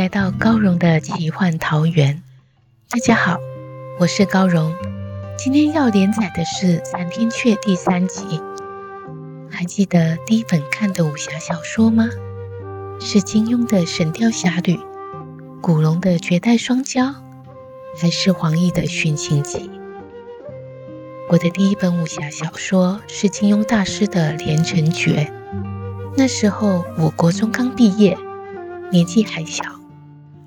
来到高荣的奇幻桃源。大家好，我是高荣。今天要连载的是《三天阙》第三集。还记得第一本看的武侠小说吗？是金庸的《神雕侠侣》，古龙的《绝代双骄》，还是黄易的《寻秦记》？我的第一本武侠小说是金庸大师的《连城诀》。那时候我国中刚毕业。年纪还小，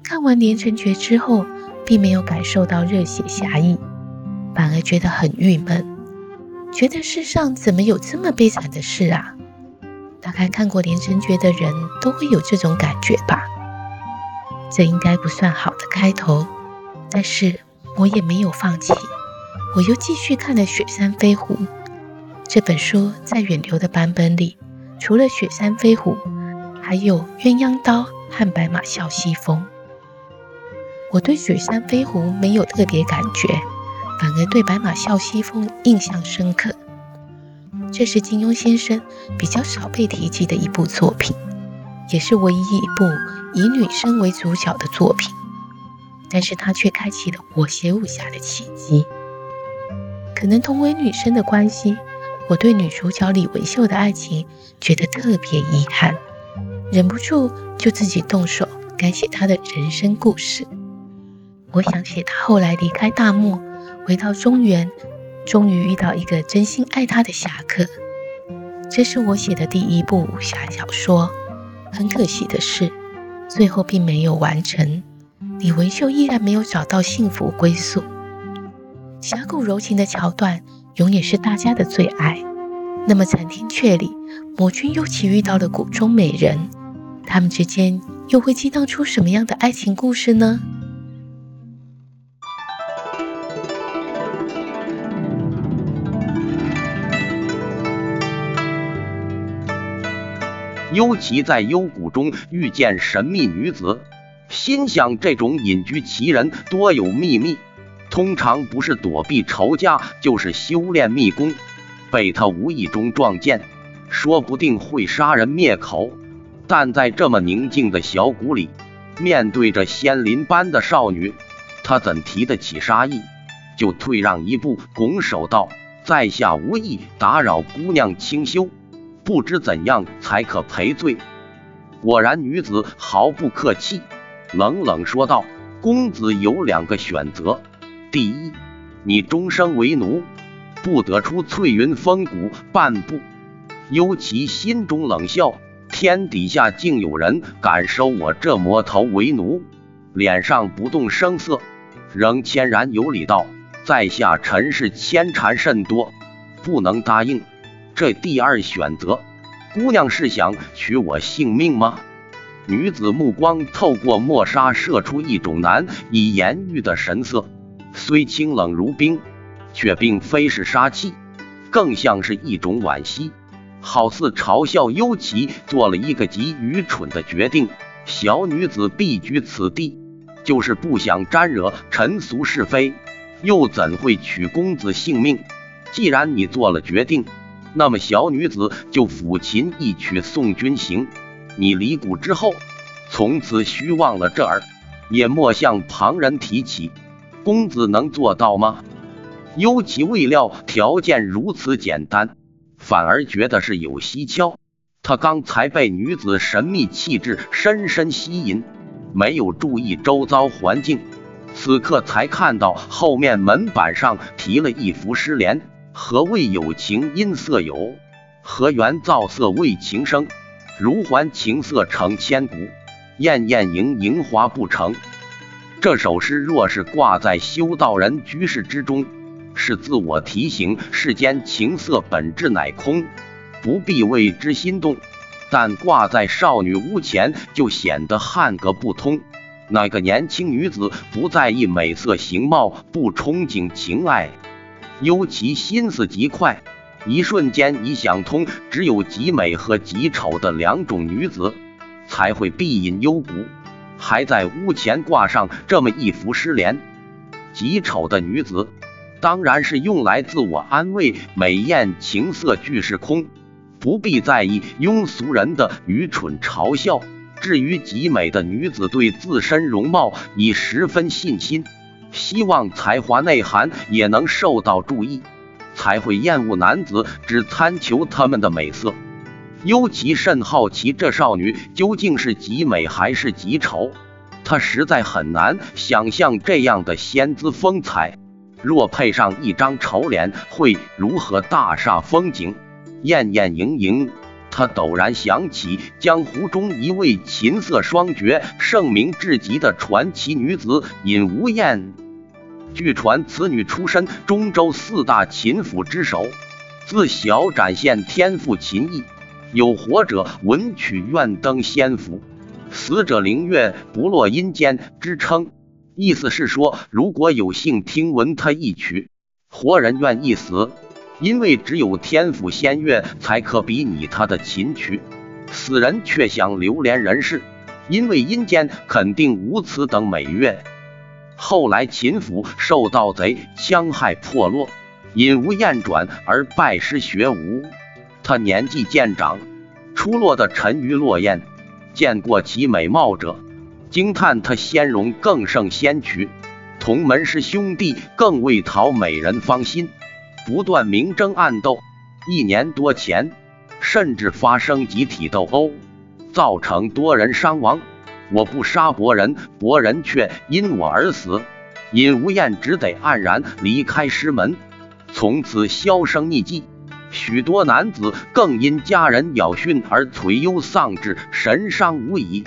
看完《连城诀》之后，并没有感受到热血侠义，反而觉得很郁闷，觉得世上怎么有这么悲惨的事啊？大概看过《连城诀》的人都会有这种感觉吧。这应该不算好的开头，但是我也没有放弃，我又继续看了《雪山飞狐》这本书。在远流的版本里，除了《雪山飞狐》，还有《鸳鸯刀》。和白马啸西风，我对雪山飞狐没有特别感觉，反而对白马啸西风印象深刻。这是金庸先生比较少被提及的一部作品，也是唯一一部以女生为主角的作品。但是他却开启了我写武侠的契机。可能同为女生的关系，我对女主角李文秀的爱情觉得特别遗憾。忍不住就自己动手改写她的人生故事。我想写他后来离开大漠，回到中原，终于遇到一个真心爱他的侠客。这是我写的第一部武侠小说。很可惜的是，最后并没有完成。李文秀依然没有找到幸福归宿。侠骨柔情的桥段永远是大家的最爱。那么残天阙里，魔君又奇遇到了谷中美人。他们之间又会激荡出什么样的爱情故事呢？尤其在幽谷中遇见神秘女子，心想这种隐居奇人多有秘密，通常不是躲避仇家，就是修炼秘功。被他无意中撞见，说不定会杀人灭口。但在这么宁静的小谷里，面对着仙林般的少女，他怎提得起杀意？就退让一步，拱手道：“在下无意打扰姑娘清修，不知怎样才可赔罪？”果然，女子毫不客气，冷冷说道：“公子有两个选择，第一，你终生为奴，不得出翠云峰谷半步。”尤其心中冷笑。天底下竟有人敢收我这魔头为奴，脸上不动声色，仍谦然有礼道：“在下尘世牵缠甚多，不能答应。这第二选择，姑娘是想取我性命吗？”女子目光透过墨纱，射出一种难以言喻的神色，虽清冷如冰，却并非是杀气，更像是一种惋惜。好似嘲笑幽奇做了一个极愚蠢的决定。小女子避居此地，就是不想沾惹尘俗是非，又怎会取公子性命？既然你做了决定，那么小女子就抚琴一曲送君行。你离谷之后，从此须忘了这儿，也莫向旁人提起。公子能做到吗？尤其未料条件如此简单。反而觉得是有蹊跷。他刚才被女子神秘气质深深吸引，没有注意周遭环境，此刻才看到后面门板上题了一幅诗联：“何谓有情音色有？何缘造色为情生？如还情色成千古，艳艳莹莹华不成。”这首诗若是挂在修道人居士之中，是自我提醒世间情色本质乃空，不必为之心动；但挂在少女屋前，就显得汉格不通。哪个年轻女子不在意美色形貌，不憧憬情爱，尤其心思极快，一瞬间已想通，只有极美和极丑的两种女子才会必饮幽谷，还在屋前挂上这么一幅诗联：极丑的女子，当然是用来自我安慰；美艳情色俱是空，不必在意庸俗人的愚蠢嘲笑。至于极美的女子，对自身容貌已十分信心，希望才华内涵也能受到注意，才会厌恶男子只贪求她们的美色。尤其甚好奇这少女究竟是极美还是极丑，他实在很难想象这样的仙姿风采，若配上一张丑脸，会如何大煞风景，艳艳盈盈。他陡然想起江湖中一位琴瑟双绝、盛名至极的传奇女子尹无艳。据传，此女出身中州四大琴府之首，自小展现天赋琴艺，有活者闻曲愿登仙府，死者灵月不落阴间之称。意思是说，如果有幸听闻她一曲，活人愿意死。因为只有天府仙乐才可比拟他的琴曲，死人却想流连人世，因为阴间肯定无此等美乐。后来秦府受盗贼戕害破落，尹无厌转而拜师学武。他年纪渐长，出落的沉鱼落雁，见过其美貌者惊叹他仙容更胜仙曲。同门师兄弟更为讨美人芳心。不断明争暗斗，一年多前，甚至发生集体斗殴，造成多人伤亡。我不杀伯仁，伯仁却因我而死。尹无厌只得黯然离开师门，从此销声匿迹。许多男子更因家人咬训而垂忧丧志，神伤无已。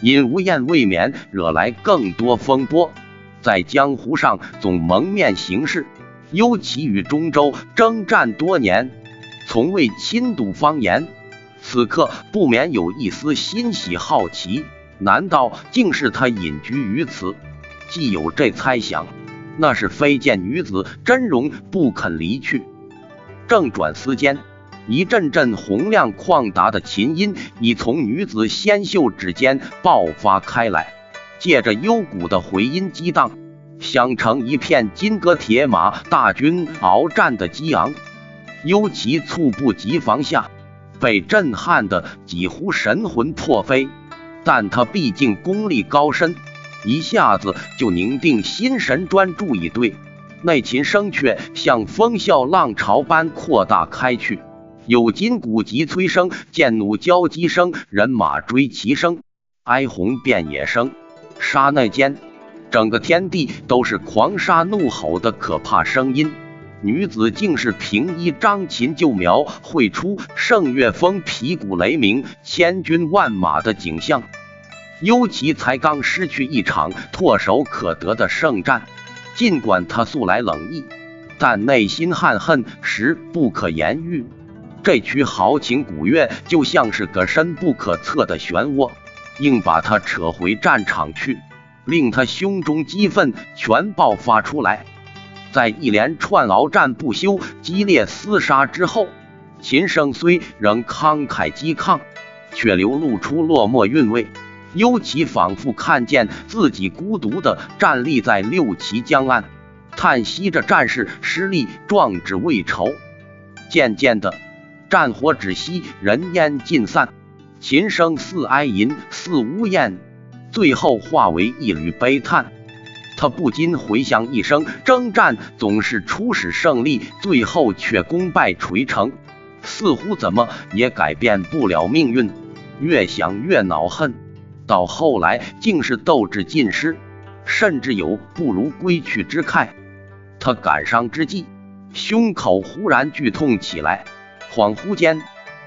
尹无厌未免惹来更多风波，在江湖上总蒙面行事。尤其与中州征战多年，从未亲睹方言，此刻不免有一丝欣喜好奇。难道竟是他隐居于此？既有这猜想，那是非见女子真容不肯离去。正转思间，一阵阵洪亮旷达的琴音已从女子纤秀指尖爆发开来，借着幽谷的回音激荡。响成一片金戈铁马，大军鏖战的激昂，尤其猝不及防下，被震撼的几乎神魂魄飞。但他毕竟功力高深，一下子就凝定心神，专注以对。内琴声却像风啸浪潮般扩大开去，有金鼓急催声、剑弩交击声、人马追骑声、哀鸿遍野声，刹那间。整个天地都是狂杀怒吼的可怕声音，女子竟是平一张琴就描绘出圣乐风皮鼓雷鸣、千军万马的景象。尤其才刚失去一场唾手可得的胜战，尽管他素来冷意，但内心憾恨实不可言喻。这曲豪情古乐就像是个深不可测的漩涡，硬把他扯回战场去。令他胸中激愤全爆发出来，在一连串鏖战不休、激烈厮杀之后，秦声虽仍慷慨激抗，却流露出落寞韵味。尤其仿佛看见自己孤独地站立在六旗江岸，叹息着战士失利，壮志未酬。渐渐的，战火止息，人烟尽散，琴声似哀吟，似呜咽。最后化为一缕悲叹，他不禁回想一生征战，总是初始胜利，最后却功败垂成，似乎怎么也改变不了命运。越想越恼恨，到后来竟是斗志尽失，甚至有不如归去之慨。他感伤之际，胸口忽然剧痛起来，恍惚间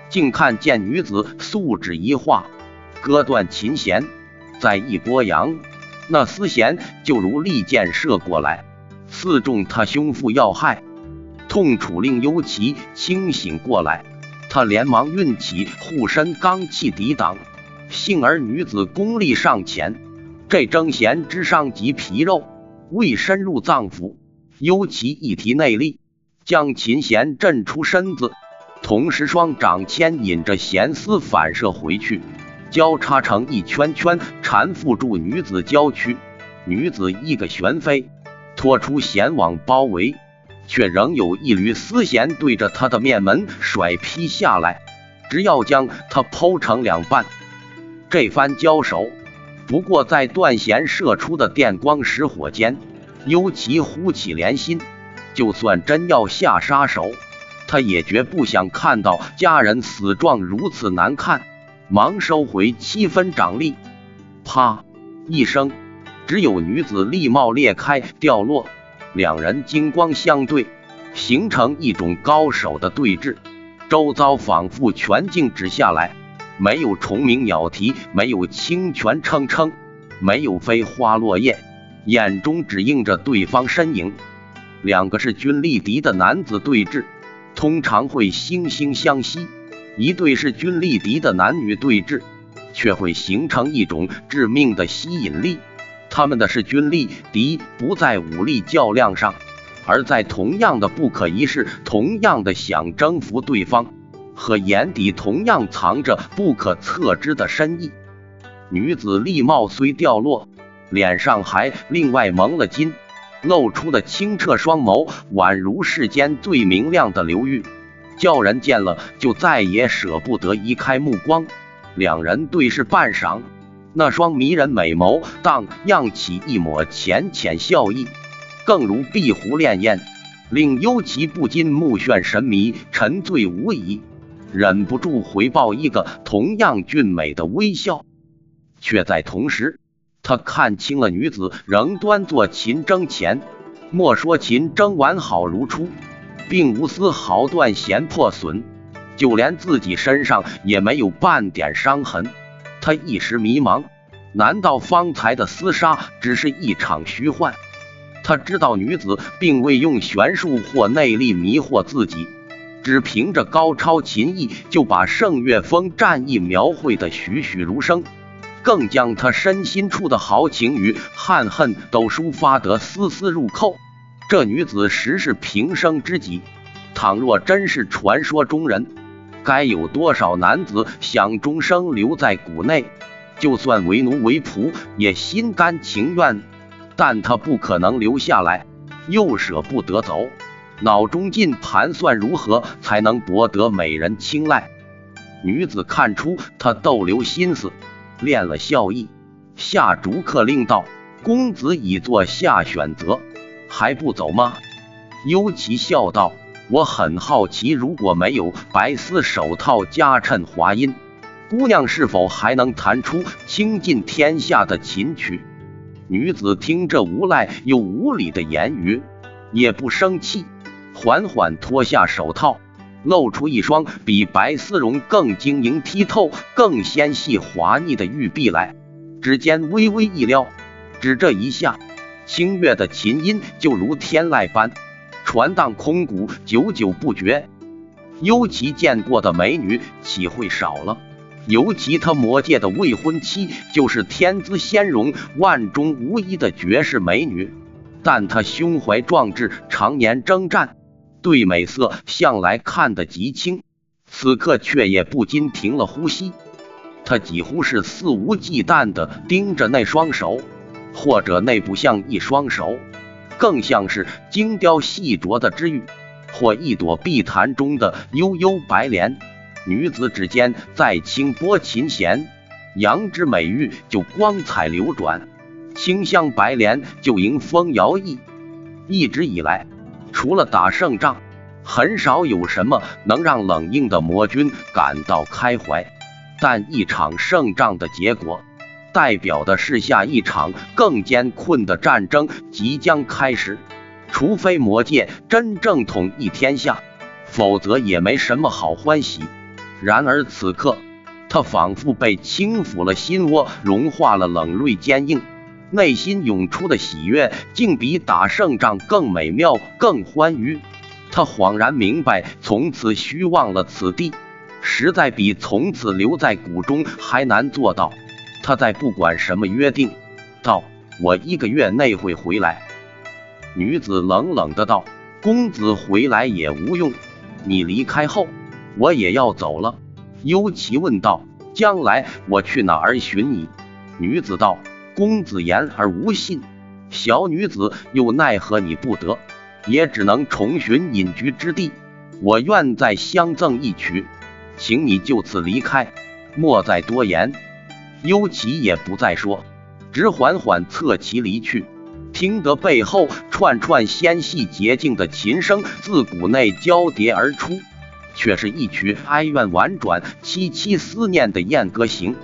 竟看见女子素指一画，割断琴弦。在一波扬，那丝弦就如利箭射过来，刺中他胸腹要害，痛楚令幽奇清醒过来。他连忙运起护身罡气抵挡，幸而女子功力尚浅，这征弦之伤及皮肉，未深入脏腑。幽奇一提内力，将琴弦震出身子，同时双掌牵引着弦丝反射回去，交叉成一圈圈缠缚住女子娇躯。女子一个旋飞，拖出弦网包围。却仍有一缕丝弦对着他的面门甩劈下来，只要将他剖成两半。这番交手，不过在断弦射出的电光石火间，幽奇呼起怜心。就算真要下杀手，他也绝不想看到家人死状如此难看。忙收回七分掌力，啪一声，只有女子立帽裂开掉落。两人金光相对，形成一种高手的对峙。周遭仿佛全静止下来，没有虫鸣鸟啼，没有清泉铿铿，没有飞花落叶，眼中只映着对方身影。两个势均力敌的男子对峙，通常会惺惺相惜；一对势均力敌的男女对峙，却会形成一种致命的吸引力。他们的势均力敌不在武力较量上，而在同样的不可一世，同样的想征服对方，和眼底同样藏着不可测知的深意。女子丽貌虽掉落，脸上还另外蒙了金，露出的清澈双眸宛如世间最明亮的流玉，叫人见了就再也舍不得移开目光。两人对视半晌。那双迷人美眸荡漾起一抹浅浅笑意，更如碧湖潋滟，令幽奇不禁目眩神迷，沉醉无疑，忍不住回报一个同样俊美的微笑。却在同时，他看清了女子仍端坐琴筝前，莫说琴筝完好如初，并无丝毫断弦破损，就连自己身上也没有半点伤痕。他一时迷茫，难道方才的厮杀只是一场虚幻？他知道女子并未用玄术或内力迷惑自己，只凭着高超琴艺就把圣岳峰战役描绘的栩栩如生，更将他身心处的豪情与憾恨都抒发得丝丝入扣。这女子实是平生知己，倘若真是传说中人。该有多少男子想终生留在谷内，就算为奴为仆也心甘情愿。但他不可能留下来，又舍不得走，脑中尽盘算如何才能博得美人青睐。女子看出他逗留心思，练了笑意，下逐客令道：“公子已做下选择，还不走吗？”幽奇笑道。我很好奇，如果没有白丝手套加衬华音，姑娘是否还能弹出倾尽天下的琴曲？女子听这无赖又无理的言语，也不生气，缓缓脱下手套，露出一双比白丝绒更晶莹剔透、更纤细滑腻的玉臂来，指尖微微一撩，只这一下，清越的琴音就如天籁般。传荡空谷，久久不绝。尤其见过的美女岂会少了？尤其他魔界的未婚妻就是天姿仙容、万中无一的绝世美女。但他胸怀壮志，常年征战，对美色向来看得极轻。此刻却也不禁停了呼吸。他几乎是肆无忌惮地盯着那双手，或者那不像一双手。更像是精雕细琢的之玉，或一朵碧潭中的悠悠白莲。女子指尖再轻拨琴弦，杨枝美玉就光彩流转，清香白莲就迎风摇曳。一直以来，除了打胜仗，很少有什么能让冷硬的魔君感到开怀。但一场胜仗的结果。代表的是下一场更艰困的战争即将开始，除非魔界真正统一天下，否则也没什么好欢喜。然而此刻，他仿佛被轻抚了心窝，融化了冷锐坚硬，内心涌出的喜悦，竟比打胜仗更美妙、更欢愉。他恍然明白，从此虚忘了此地，实在比从此留在谷中还难做到。他再不管什么约定，道：“我一个月内会回来。”女子冷冷的道：“公子回来也无用，你离开后，我也要走了。”尤其问道：“将来我去哪儿寻你？”女子道。公子言而无信，小女子又奈何你不得，也只能重寻隐居之地。我愿再相赠一曲，请你就此离开，莫再多言。幽奇也不再说，只缓缓侧骑离去。听得背后串串纤细洁净的琴声自谷内交叠而出，却是一曲哀怨婉转、凄凄思念的燕歌行。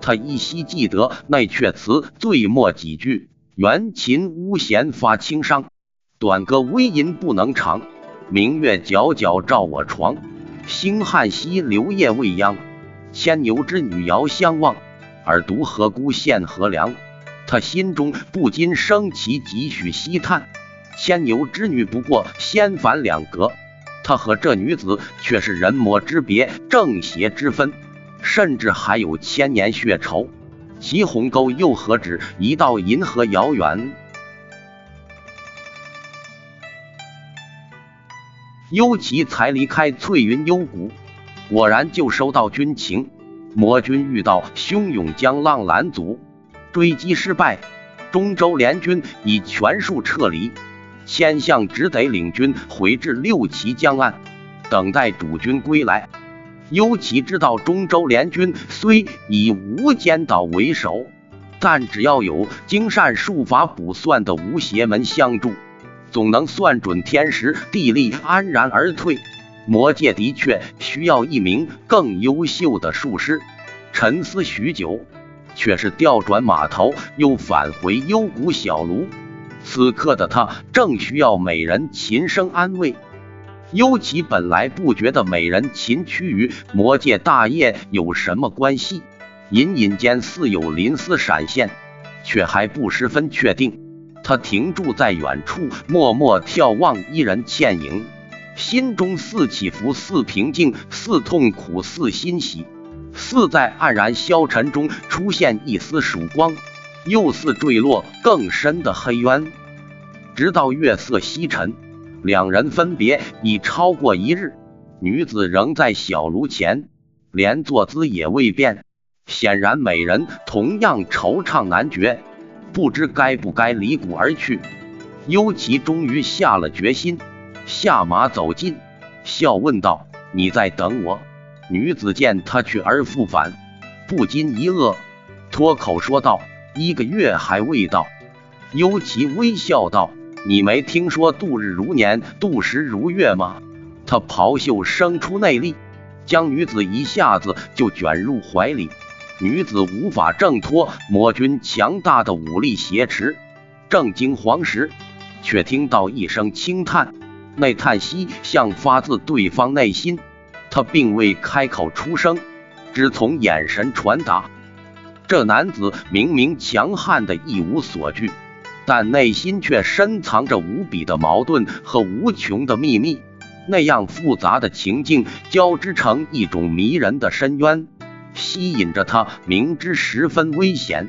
他依稀记得那阙词最末几句：“元琴巫弦发清伤，短歌微吟不能长。明月皎皎照我床，星汉兮流夜未央。牵牛织女遥相望，尔独何辜献何良？”他心中不禁升起几许唏叹。牵牛织女不过仙凡两格，他和这女子却是人魔之别，正邪之分。甚至还有千年血仇，祁鸿沟又何止一道银河遥远？幽奇才离开翠云幽谷，果然就收到军情，魔军遇到汹涌江浪拦阻，追击失败，中州联军已全数撤离，千相只得领军回至六旗江岸，等待主军归来。尤其知道中州联军虽以无间岛为首，但只要有精善术法卜算的无邪门相助，总能算准天时地利，安然而退。魔界的确需要一名更优秀的术师。沉思许久，却是调转马头，又返回幽谷小庐。此刻的他正需要美人琴声安慰。幽奇本来不觉得美人琴曲与魔界大业有什么关系，隐隐间似有鳞丝闪现，却还不十分确定。他停住在远处，默默眺望一人倩影，心中似起伏，似平静，似痛苦，似欣喜，似在黯然消沉中出现一丝曙光，又似坠落更深的黑渊，直到月色西沉。两人分别已超过一日，女子仍在小炉前，连坐姿也未变。显然美人同样惆怅难决，不知该不该离谷而去。幽奇终于下了决心，下马走近，笑问道：“你在等我？”女子见他去而复返，不禁一愕，脱口说道：“一个月还未到。”幽奇微笑道。你没听说度日如年，度时如月吗？他袍袖生出内力，将女子一下子就卷入怀里。女子无法挣脱魔君强大的武力挟持，正惊惶时，却听到一声轻叹，那叹息像发自对方内心。他并未开口出声，只从眼神传达。这男子明明强悍的一无所惧。但内心却深藏着无比的矛盾和无穷的秘密，那样复杂的情境交织成一种迷人的深渊，吸引着他。明知十分危险，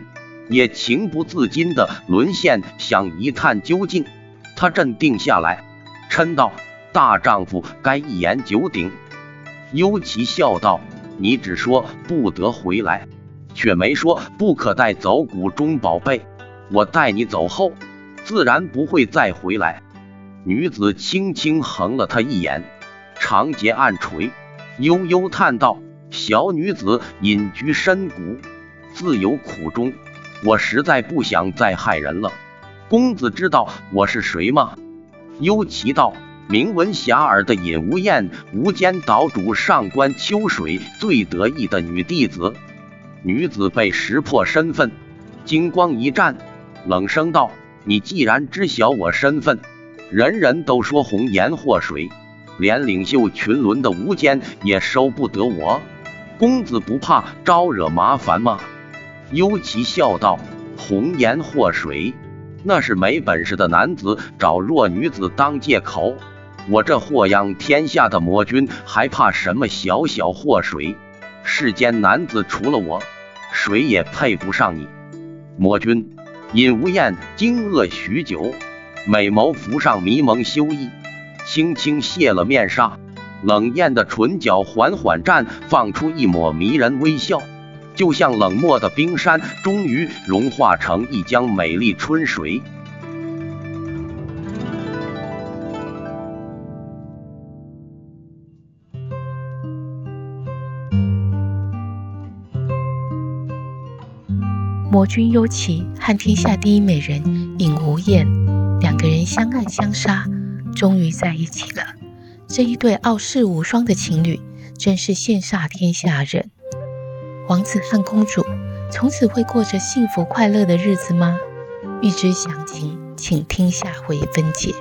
也情不自禁的沦陷，想一探究竟。他镇定下来，嗔道：“大丈夫该一言九鼎。”幽奇笑道：“你只说不得回来，却没说不可带走谷中宝贝。”我带你走后，自然不会再回来。女子轻轻横了他一眼，长睫暗垂，悠悠叹道：“小女子隐居深谷，自有苦衷。我实在不想再害人了。公子知道我是谁吗？”幽奇道：“名闻遐迩的尹无厌，无间岛主上官秋水最得意的女弟子。”女子被识破身份，金光一战。冷声道：“你既然知晓我身份，人人都说红颜祸水，连领袖群伦的无间也收不得我。公子不怕招惹麻烦吗？”幽奇笑道：“红颜祸水，那是没本事的男子找弱女子当借口。我这祸殃天下的魔君，还怕什么小小祸水？世间男子除了我，谁也配不上你。魔君，尹无厌惊愕许久，美眸浮上迷蒙羞意，轻轻卸了面纱，冷艳的唇角缓缓绽放出一抹迷人微笑，就像冷漠的冰山终于融化成一江美丽春水。魔君幽奇和天下第一美人尹无艳两个人相爱相杀，终于在一起了。这一对傲世无双的情侣，真是羡煞天下人。王子和公主从此会过着幸福快乐的日子吗？欲知详情，请听下回分解。